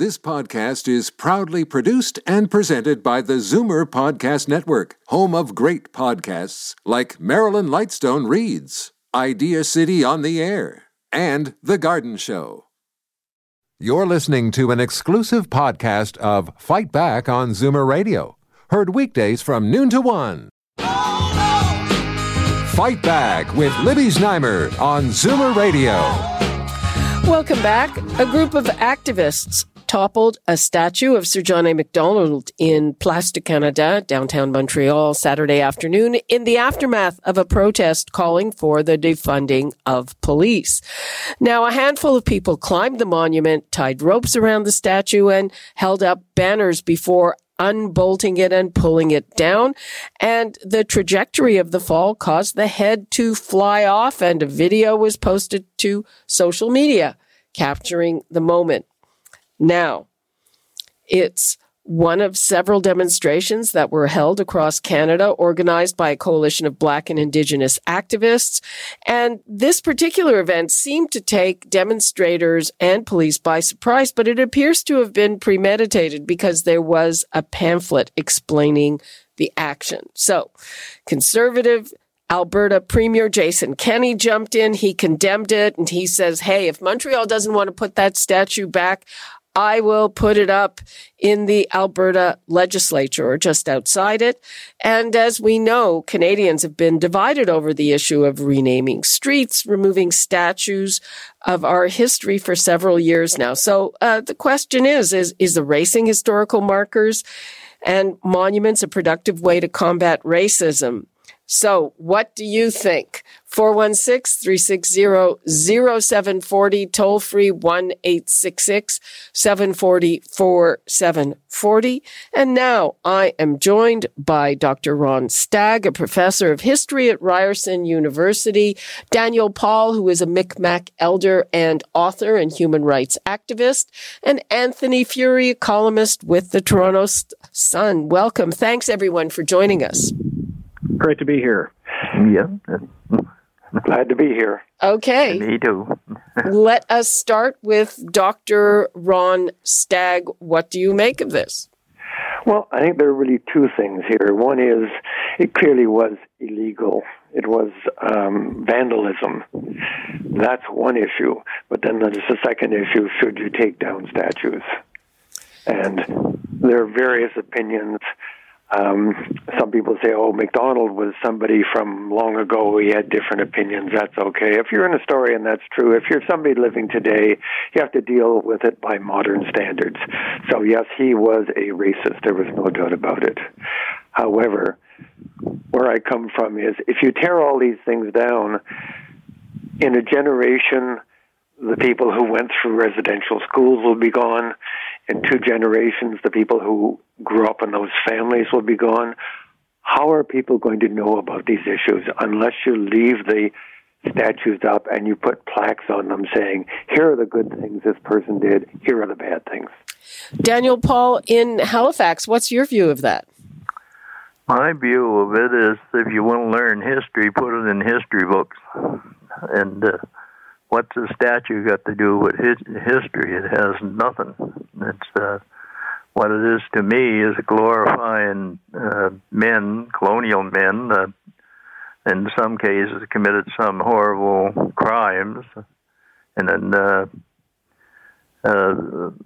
This podcast is proudly produced and presented by the Zoomer Podcast Network, home of great podcasts like Marilyn Lightstone Reads, Idea City on the Air, and The Garden Show. You're listening to an exclusive podcast of Fight Back on Zoomer Radio, heard weekdays from noon to one. Fight Back with Libby Znaimer on Zoomer Radio. Welcome back. A group of activists toppled a statue of Sir John A. Macdonald in Place de Canada, downtown Montreal, Saturday afternoon in the aftermath of a protest calling for the defunding of police. Now, a handful of people climbed the monument, tied ropes around the statue, and held up banners before unbolting it and pulling it down. And the trajectory of the fall caused the head to fly off and a video was posted to social media capturing the moment. Now, it's one of several demonstrations that were held across Canada, organized by a coalition of Black and Indigenous activists. And this particular event seemed to take demonstrators and police by surprise, but it appears to have been premeditated because there was a pamphlet explaining the action. So, conservative Alberta Premier Jason Kenney jumped in. He condemned it and he says, Hey, if Montreal doesn't want to put that statue back, I will put it up in the Alberta legislature or just outside it. And as we know, Canadians have been divided over the issue of renaming streets, removing statues of our history for several years now. So uh, the question is, is, is erasing historical markers and monuments a productive way to combat racism? So what do you think? 416-360-0740, toll free 1-866-740-4740. And now I am joined by Dr. Ron Stagg, a professor of history at Ryerson University, Daniel Paul, who is a Micmac elder and author and human rights activist, and Anthony Furey, a columnist with the Toronto Sun. Welcome. Thanks everyone for joining us. Great to be here. Yeah. Glad to be here. Okay. Me too. Let us start with Dr. Ron Stagg. What do you make of this? Well, I think there are really two things here. One is it clearly was illegal. It was um, vandalism. That's one issue. But then there's a second issue should you take down statues? And there are various opinions um, some people say, oh, Macdonald was somebody from long ago. He had different opinions. That's okay. If you're in a story and that's true, if you're somebody living today, you have to deal with it by modern standards. So, yes, he was a racist. There was no doubt about it. However, where I come from is if you tear all these things down, in a generation, the people who went through residential schools will be gone in two generations, the people who grew up in those families will be gone. How are people going to know about these issues unless you leave the statues up and you put plaques on them saying, here are the good things this person did, here are the bad things? Daniel Paul in Halifax, what's your view of that? My view of it is if you want to learn history, put it in history books. And uh, what's a statue got to do with his, history? It has nothing. It's uh, what it is to me is glorifying uh, men, colonial men, that in some cases committed some horrible crimes, and in uh, uh,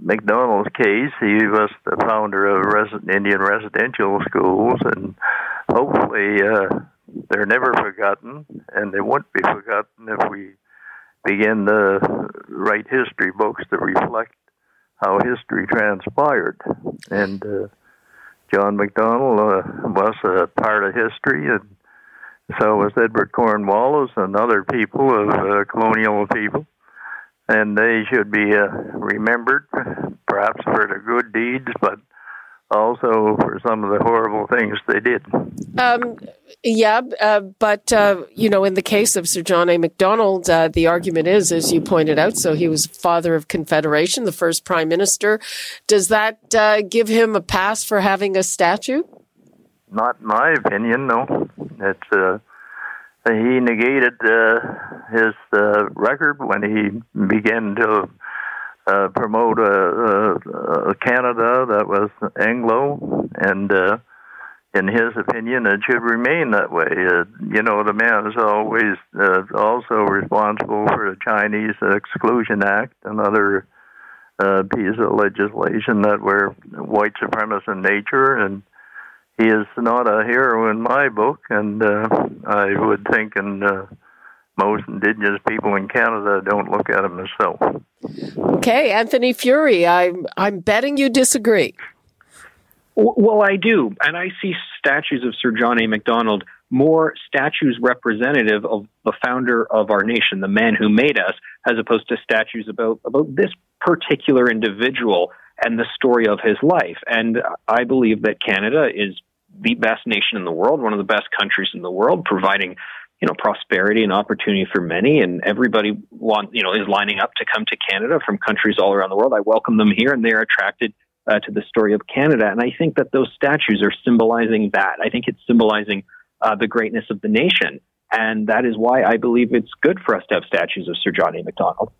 Macdonald's case, he was the founder of Indian residential schools, and hopefully uh, they're never forgotten, and they won't be forgotten if we begin to write history books that reflect how history transpired. And uh, John Macdonald uh, was a part of history, and so was Edward Cornwallis and other people of uh, colonial people. And they should be uh, remembered, perhaps for their good deeds, but also for some of the horrible things they did. Um, yeah, uh, but uh, you know, in the case of Sir John A. Macdonald, uh, the argument is, as you pointed out, so he was father of Confederation, the first prime minister. Does that uh, give him a pass for having a statue? Not my opinion, no. It's uh, he negated uh, his record when he began to uh, promote a, a, a, Canada that was Anglo, and uh, in his opinion, it should remain that way. Uh, you know, the man is always uh, also responsible for the Chinese Exclusion Act and other uh, pieces of legislation that were white supremacist in nature, and he is not a hero in my book, and uh, I would think, and uh, most Indigenous people in Canada don't look at them as so. Okay, Anthony Furey, I'm I'm betting you disagree. Well, I do, and I see statues of Sir John A. Macdonald more statues representative of the founder of our nation, the man who made us, as opposed to statues about about this particular individual and the story of his life. And I believe that Canada is the best nation in the world, one of the best countries in the world, providing you know prosperity and opportunity for many and everybody want you know is lining up to come to Canada from countries all around the world. I welcome them here and they're attracted uh, to the story of Canada. And I think that those statues are symbolizing that. I think it's symbolizing uh, the greatness of the nation. And that is why I believe it's good for us to have statues of Sir John A. Macdonald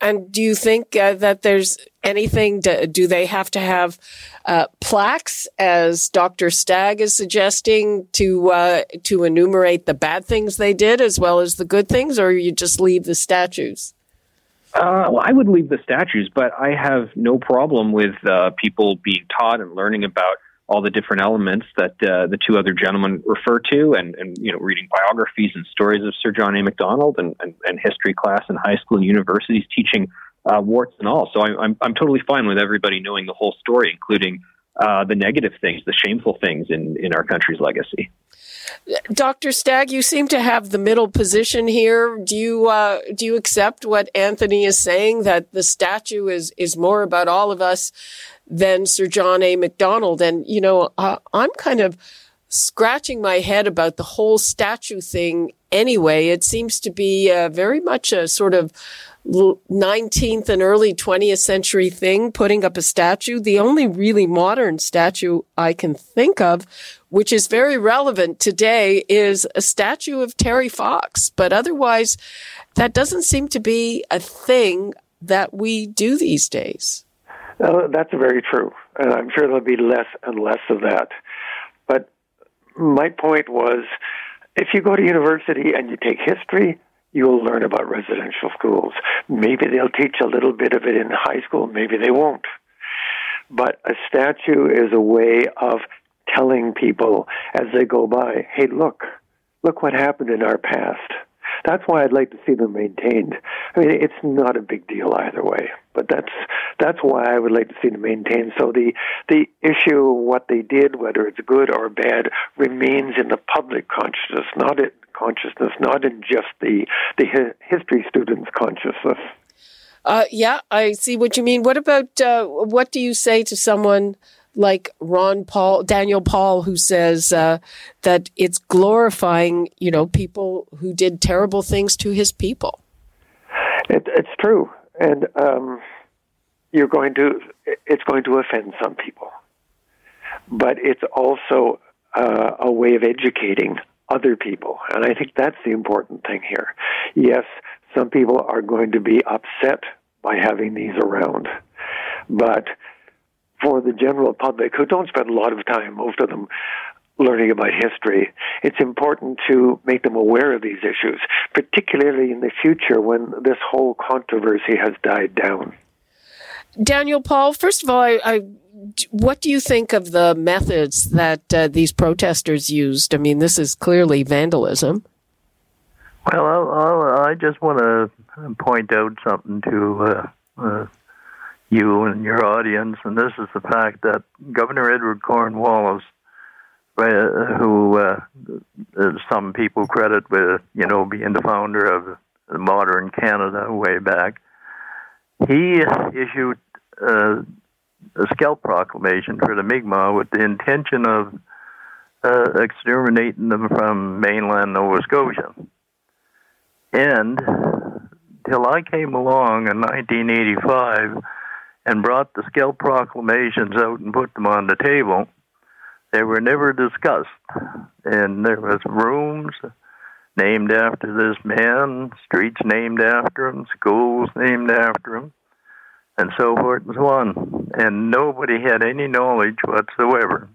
and do you think uh, that there's anything? To, do they have to have uh, plaques, as Dr. Stagg is suggesting, to uh, to enumerate the bad things they did as well as the good things, or you just leave the statues? Uh, well, I would leave the statues, but I have no problem with uh, people being taught and learning about all the different elements that uh, the two other gentlemen refer to, and, and you know, reading biographies and stories of Sir John A. Macdonald, and, and, and history class in high school and universities, teaching uh, warts and all. So I, I'm I'm totally fine with everybody knowing the whole story, including uh, the negative things, the shameful things in in our country's legacy. Dr. Stagg, you seem to have the middle position here. Do you uh, do you accept what Anthony is saying that the statue is is more about all of us than Sir John A. Macdonald. And, you know, uh, I'm kind of scratching my head about the whole statue thing anyway. It seems to be uh, very much a sort of 19th and early 20th century thing, putting up a statue. The only really modern statue I can think of, which is very relevant today, is a statue of Terry Fox. But otherwise, that doesn't seem to be a thing that we do these days. Uh, that's very true, and I'm sure there'll be less and less of that. But my point was, if you go to university and you take history, you'll learn about residential schools. Maybe they'll teach a little bit of it in high school, maybe they won't. But a statue is a way of telling people as they go by, hey, look, look what happened in our past. That's why I'd like to see them maintained. I mean, it's not a big deal either way, but that's that's why I would like to see them maintained. So the the issue of what they did, whether it's good or bad, remains in the public consciousness, not in consciousness, not in just the the history students' consciousness. Uh, yeah, I see what you mean. What about uh, what do you say to someone like Ron Paul, Daniel Paul, who says uh, that it's glorifying, you know, people who did terrible things to his people. It, it's true, and um, you're going to it's going to offend some people, but it's also uh, a way of educating other people, and I think that's the important thing here. Yes, some people are going to be upset by having these around, but for the general public who don't spend a lot of time, most of them learning about history, it's important to make them aware of these issues, particularly in the future when this whole controversy has died down. Daniel Paul, first of all, I, I, what do you think of the methods that uh, these protesters used? I mean, this is clearly vandalism. Well, I'll, I'll, i just want to point out something to uh, uh, you and your audience, and this is the fact that Governor Edward Cornwallis, uh, who uh, some people credit with, you know, being the founder of modern Canada way back, he issued uh, a scalp proclamation for the Mi'kmaq with the intention of uh, exterminating them from mainland Nova Scotia. And till I came along in 1985 and brought the scalp proclamations out and put them on the table, they were never discussed. And there was rooms named after this man, streets named after him, schools named after him. and so forth and so on. And nobody had any knowledge whatsoever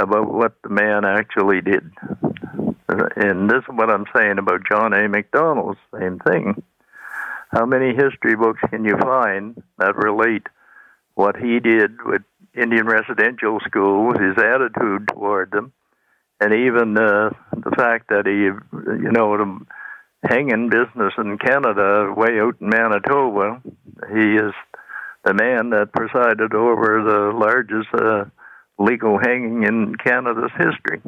about what the man actually did. And this is what I'm saying about John A. Macdonald, same thing. How many history books can you find that relate what he did with Indian residential schools, his attitude toward them, and even uh, the fact that he, you know, the hanging business in Canada, way out in Manitoba, he is the man that presided over the largest uh, legal hanging in Canada's history.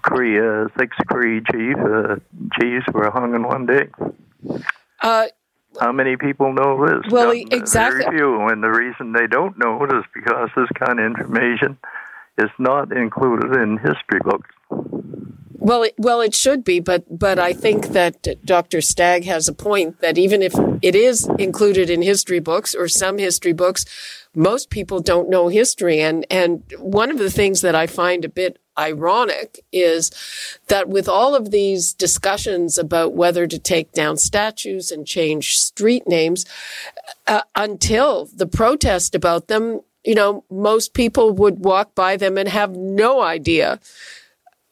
Cree, uh, six Cree chief uh, chiefs were hung in one day. Uh, How many people know this? Well, None, exactly. Very few, and the reason they don't know it is because this kind of information is not included in history books. Well, it, well, it should be, but but I think that Dr. Stagg has a point that even if it is included in history books or some history books, most people don't know history. And and one of the things that I find a bit ironic is that with all of these discussions about whether to take down statues and change street names, uh, until the protest about them, you know, most people would walk by them and have no idea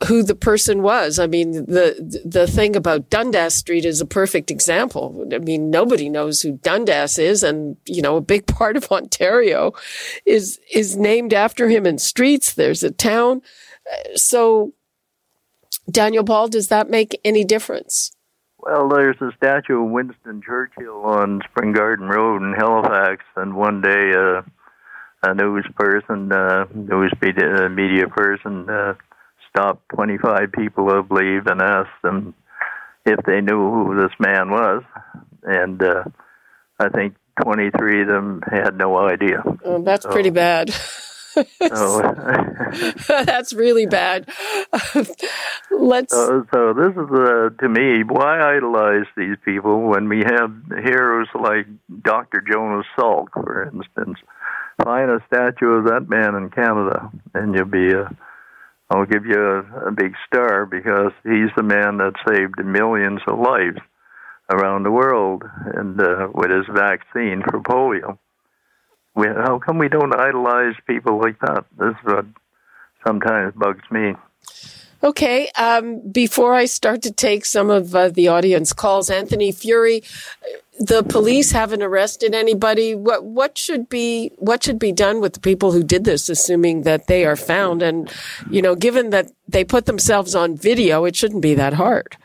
who the person was. I mean, the the thing about Dundas Street is a perfect example. I mean, nobody knows who Dundas is, and you know, a big part of Ontario is is named after him in streets. There's a town. So, Daniel Paul, does that make any difference? Well, there's a statue of Winston Churchill on Spring Garden Road in Halifax, and one day uh, a news person, uh, news media, media person, uh, stopped 25 people, I believe, and asked them if they knew who this man was. And uh, I think 23 of them had no idea. Oh, that's so, pretty bad. that's really bad. Let's. So, so this is uh, to me why idolize these people when we have heroes like Dr. Jonas Salk, for instance. Find a statue of that man in Canada, and you'll be uh, I'll give you a, a big star because he's the man that saved millions of lives around the world and uh, with his vaccine for polio. We, how come we don't idolize people like that? This is what sometimes bugs me. Okay. Um, before I start to take some of uh, the audience calls, Anthony Furey, the police haven't arrested anybody. What what should be what should be done with the people who did this, assuming that they are found? And you know, given that they put themselves on video, it shouldn't be that hard.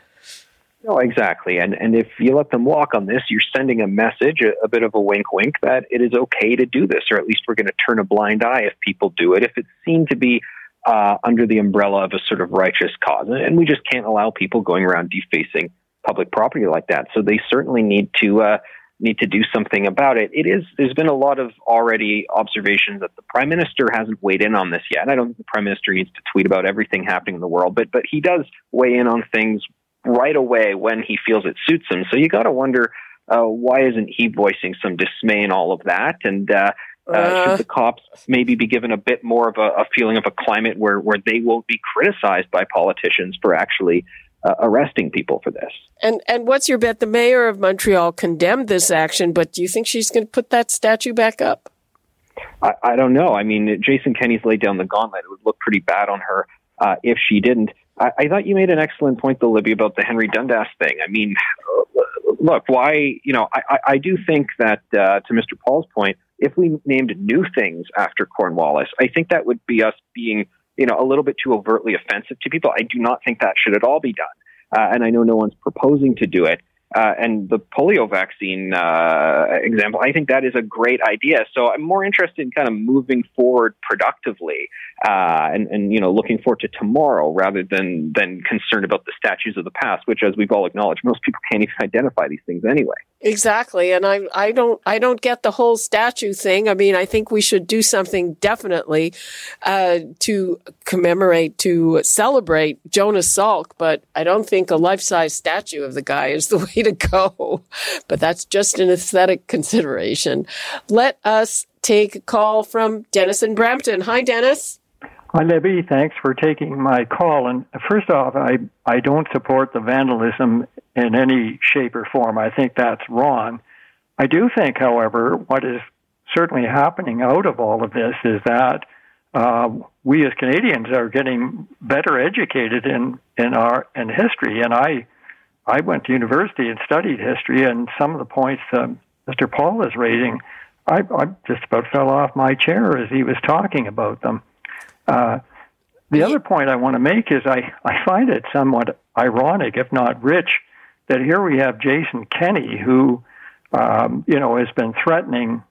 No, exactly. And and if you let them walk on this, you're sending a message, a, a bit of a wink, wink, that it is okay to do this, or at least we're going to turn a blind eye if people do it. If it's seen to be uh, under the umbrella of a sort of righteous cause, and we just can't allow people going around defacing public property like that. So they certainly need to uh, need to do something about it. It is there's been a lot of already observations that the prime minister hasn't weighed in on this yet. I don't think the prime minister needs to tweet about everything happening in the world, but but he does weigh in on things right away when he feels it suits him. So you got to wonder uh, why isn't he voicing some dismay in all of that and. Uh, uh, uh, should the cops maybe be given a bit more of a, a, feeling of a climate where, where they won't be criticized by politicians for actually uh, arresting people for this. And and what's your bet? The mayor of Montreal condemned this action, but do you think she's going to put that statue back up? I, I, don't know. I mean, Jason Kenney's laid down the gauntlet. It would look pretty bad on her uh, if she didn't. I, thought you made an excellent point, though, Libby, about the Henry Dundas thing. I mean, look, why? You know, I, I do think that uh, to Mr. Paul's point, if we named new things after Cornwallis, I think that would be us being you know, a little bit too overtly offensive to people. I do not think that should at all be done. Uh, and I know no one's proposing to do it. Uh, and the polio vaccine uh, example, I think that is a great idea. So I'm more interested in kind of moving forward productively uh, and, and, you know looking forward to tomorrow rather than than concerned about the statues of the past, which, as we've all acknowledged, most people can't even identify these things anyway. Exactly, and I I don't I don't get the whole statue thing. I mean, I think we should do something definitely uh, to commemorate to celebrate Jonas Salk, but I don't think a life size statue of the guy is the way to go. But that's just an aesthetic consideration. Let us take a call from Dennis in Brampton. Hi, Dennis. Hi, Libby. Thanks for taking my call. And first off, I, I don't support the vandalism in any shape or form. I think that's wrong. I do think, however, what is certainly happening out of all of this is that uh, we as Canadians are getting better educated in in our in history, and I I went to university and studied history, and some of the points um, Mr. Paul is raising, I, I just about fell off my chair as he was talking about them. Uh, the other point I want to make is I, I find it somewhat ironic, if not rich, that here we have Jason Kenney, who, um, you know, has been threatening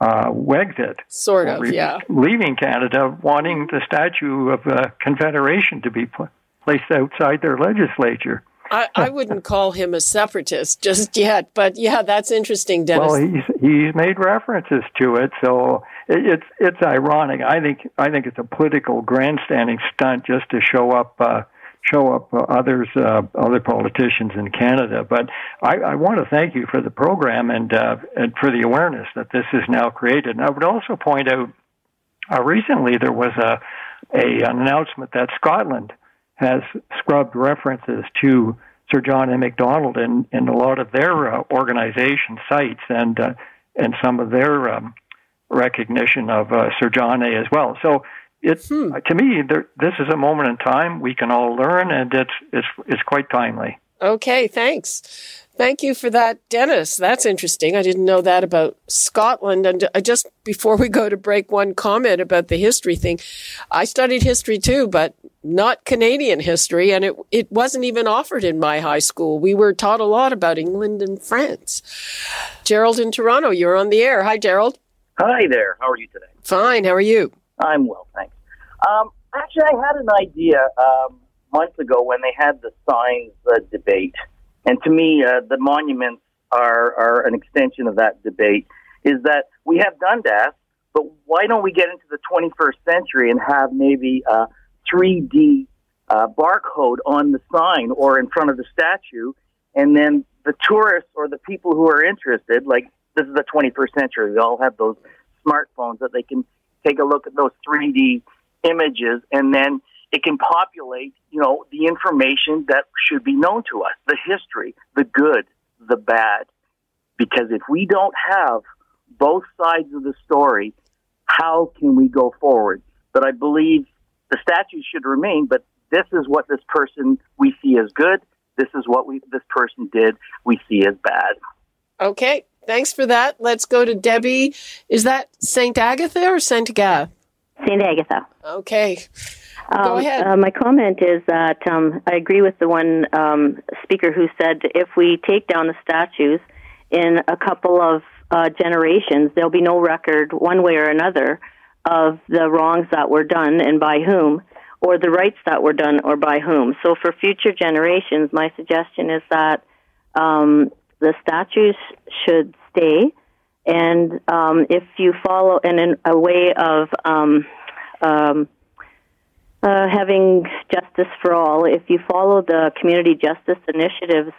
uh, Wexit. Sort of, re- yeah. Leaving Canada, wanting the Statue of uh, Confederation to be pl- placed outside their legislature. I, I, wouldn't call him a separatist just yet, but yeah, that's interesting, Dennis. Well, he's he's made references to it, so it's it's ironic. I think I think it's a political grandstanding stunt just to show up uh, show up uh, others uh, other politicians in Canada. But I, I want to thank you for the program and uh, and for the awareness that this is now created. And I would also point out uh, recently there was a a an announcement that Scotland has scrubbed references to Sir John A. Macdonald in, in a lot of their uh, organization sites and uh, and some of their um, recognition of uh, Sir John A. as well. So it hmm. to me, there, this is a moment in time we can all learn, and it's it's it's quite timely. Okay, thanks. Thank you for that, Dennis. That's interesting. I didn't know that about Scotland. And uh, just before we go to break, one comment about the history thing. I studied history too, but not Canadian history, and it it wasn't even offered in my high school. We were taught a lot about England and France. Gerald in Toronto, you're on the air. Hi, Gerald. Hi there. How are you today? Fine. How are you? I'm well, thanks. Um, actually, I had an idea um, months ago when they had the signs uh, debate and to me, uh, the monuments are, are an extension of that debate. Is that we have Dundas, but why don't we get into the 21st century and have maybe a 3D uh, barcode on the sign or in front of the statue, and then the tourists or the people who are interested, like this is the 21st century, we all have those smartphones that they can take a look at those 3D images and then it can populate, you know, the information that should be known to us, the history, the good, the bad. Because if we don't have both sides of the story, how can we go forward? But I believe the statue should remain, but this is what this person we see as good. This is what we this person did we see as bad. Okay, thanks for that. Let's go to Debbie. Is that Saint Agatha or Saint Agatha? Saint Agatha. Okay. Um, Go ahead. Uh, my comment is that um, I agree with the one um, speaker who said if we take down the statues in a couple of uh, generations, there'll be no record one way or another of the wrongs that were done and by whom, or the rights that were done or by whom. So for future generations, my suggestion is that um, the statues should stay. And um, if you follow, in a way of um, um, uh, having justice for all. If you follow the Community Justice Initiative's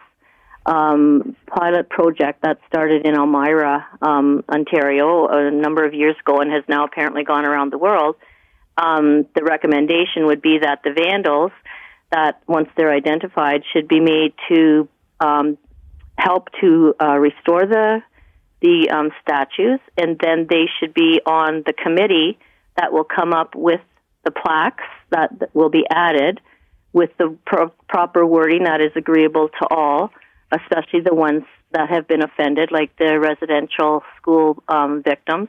um, pilot project that started in Elmira, um, Ontario, a number of years ago, and has now apparently gone around the world, um, the recommendation would be that the vandals, that once they're identified, should be made to um, help to uh, restore the the um, statues, and then they should be on the committee that will come up with the plaques that will be added with the pro- proper wording that is agreeable to all, especially the ones that have been offended, like the residential school um, victims.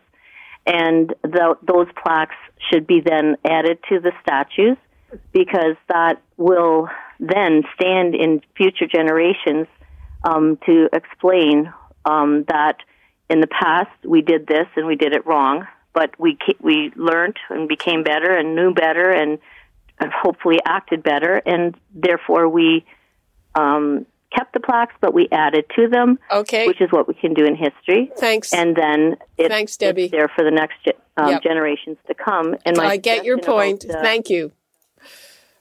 And the, those plaques should be then added to the statues because that will then stand in future generations um, to explain um, that in the past we did this and we did it wrong but we we learned and became better and knew better and hopefully acted better, and therefore we um, kept the plaques, but we added to them. Okay, which is what we can do in history. Thanks, and then it's, thanks, Debbie. There for the next um, yep. generations to come. And I get your point. About, uh, Thank you.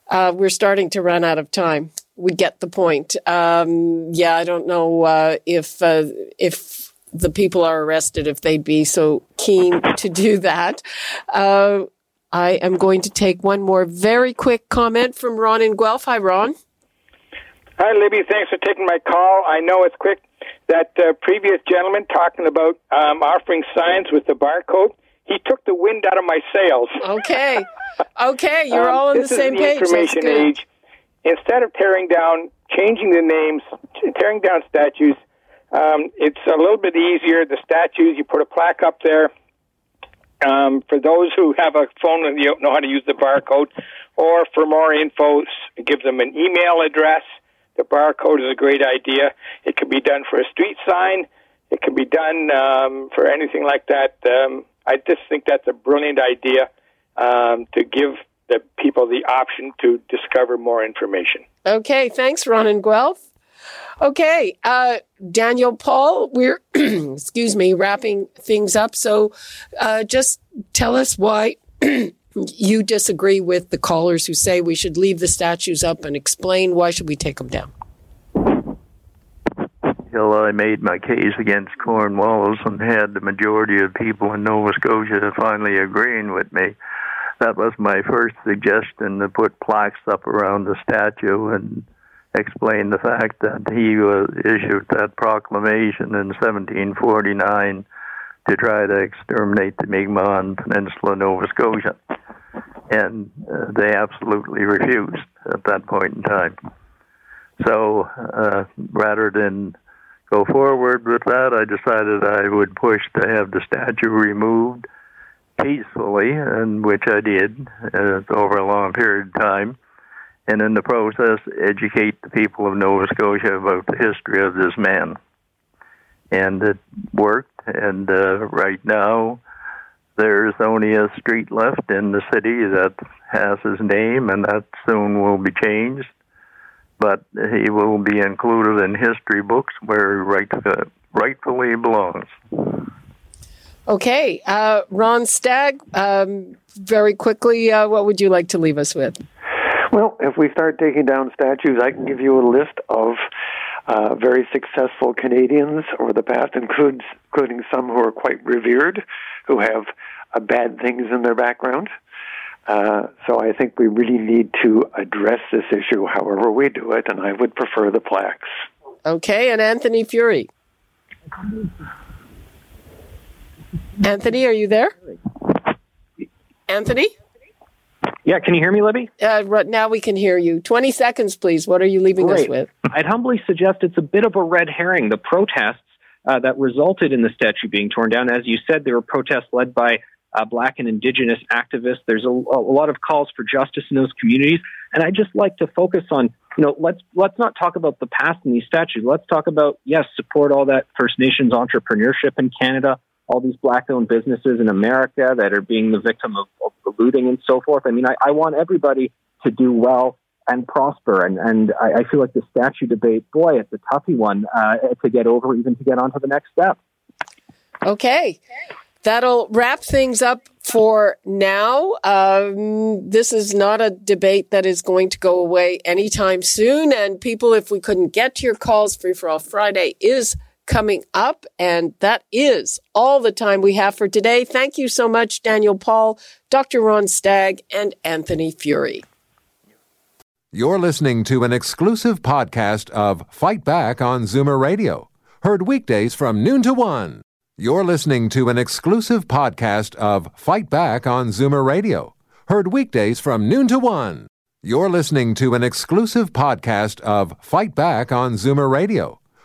Uh, we're starting to run out of time. We get the point. Um, yeah, I don't know uh, if uh, if the people are arrested if they'd be so keen to do that. Uh, I am going to take one more very quick comment from Ron in Guelph. Hi, Ron. Hi, Libby. Thanks for taking my call. I know it's quick. that uh, previous gentleman talking about um, offering signs with the barcode, he took the wind out of my sails. Okay. Okay, you're um, all on the same is the page. Information age. Instead of tearing down, changing the names, tearing down statues, um, it's a little bit easier. The statues, you put a plaque up there. Um, for those who have a phone and you don't know how to use the barcode, or for more info, give them an email address. The barcode is a great idea. It can be done for a street sign. It can be done um, for anything like that. Um, I just think that's a brilliant idea um, to give the people the option to discover more information. Okay, thanks, Ron and Guelph. Okay, uh, Daniel Paul, we're, excuse me, wrapping things up. So uh, just tell us why you disagree with the callers who say we should leave the statues up and explain why should we take them down. Well, I made my case against Cornwallis and had the majority of people in Nova Scotia finally agreeing with me. That was my first suggestion to put plaques up around the statue and explain the fact that he was issued that proclamation in 1749 to try to exterminate the Mi'kmaq on Peninsula Nova Scotia. And uh, they absolutely refused at that point in time. So uh, rather than go forward with that, I decided I would push to have the statue removed peacefully, and which I did uh, over a long period of time and in the process educate the people of Nova Scotia about the history of this man. And it worked, and uh, right now there's only a street left in the city that has his name, and that soon will be changed. But he will be included in history books where he uh, rightfully belongs. Okay, uh, Ron Stagg, um, very quickly, uh, what would you like to leave us with? Well, if we start taking down statues, I can give you a list of uh, very successful Canadians over the past, includes, including some who are quite revered, who have uh, bad things in their background. Uh, so I think we really need to address this issue however we do it, and I would prefer the plaques. Okay, and Anthony Furey. Anthony, are you there? Anthony? Yeah, can you hear me, Libby? Uh, right now we can hear you. 20 seconds, please. What are you leaving Great. us with? I'd humbly suggest it's a bit of a red herring. The protests uh, that resulted in the statue being torn down, as you said, there were protests led by uh, black and indigenous activists. There's a, a, lot of calls for justice in those communities, and I just like to focus on, you know, let's let's not talk about the past in these statues. Let's talk about yes, support all that First Nations entrepreneurship in Canada all these black owned businesses in America that are being the victim of, of looting and so forth. I mean, I, I want everybody to do well and prosper. And, and I, I feel like the statue debate, boy, it's a toughy one uh, to get over, even to get on to the next step. Okay. That'll wrap things up for now. Um, this is not a debate that is going to go away anytime soon. And people, if we couldn't get to your calls, Free for All Friday is coming up. And that is all the time we have for today. Thank you so much, Daniel Paul, Dr. Ron Stagg, and Anthony Furey. You're listening to an exclusive podcast of Fight Back on Zoomer Radio, heard weekdays from noon to one. You're listening to an exclusive podcast of Fight Back on Zoomer Radio, heard weekdays from noon to one. You're listening to an exclusive podcast of Fight Back on Zoomer Radio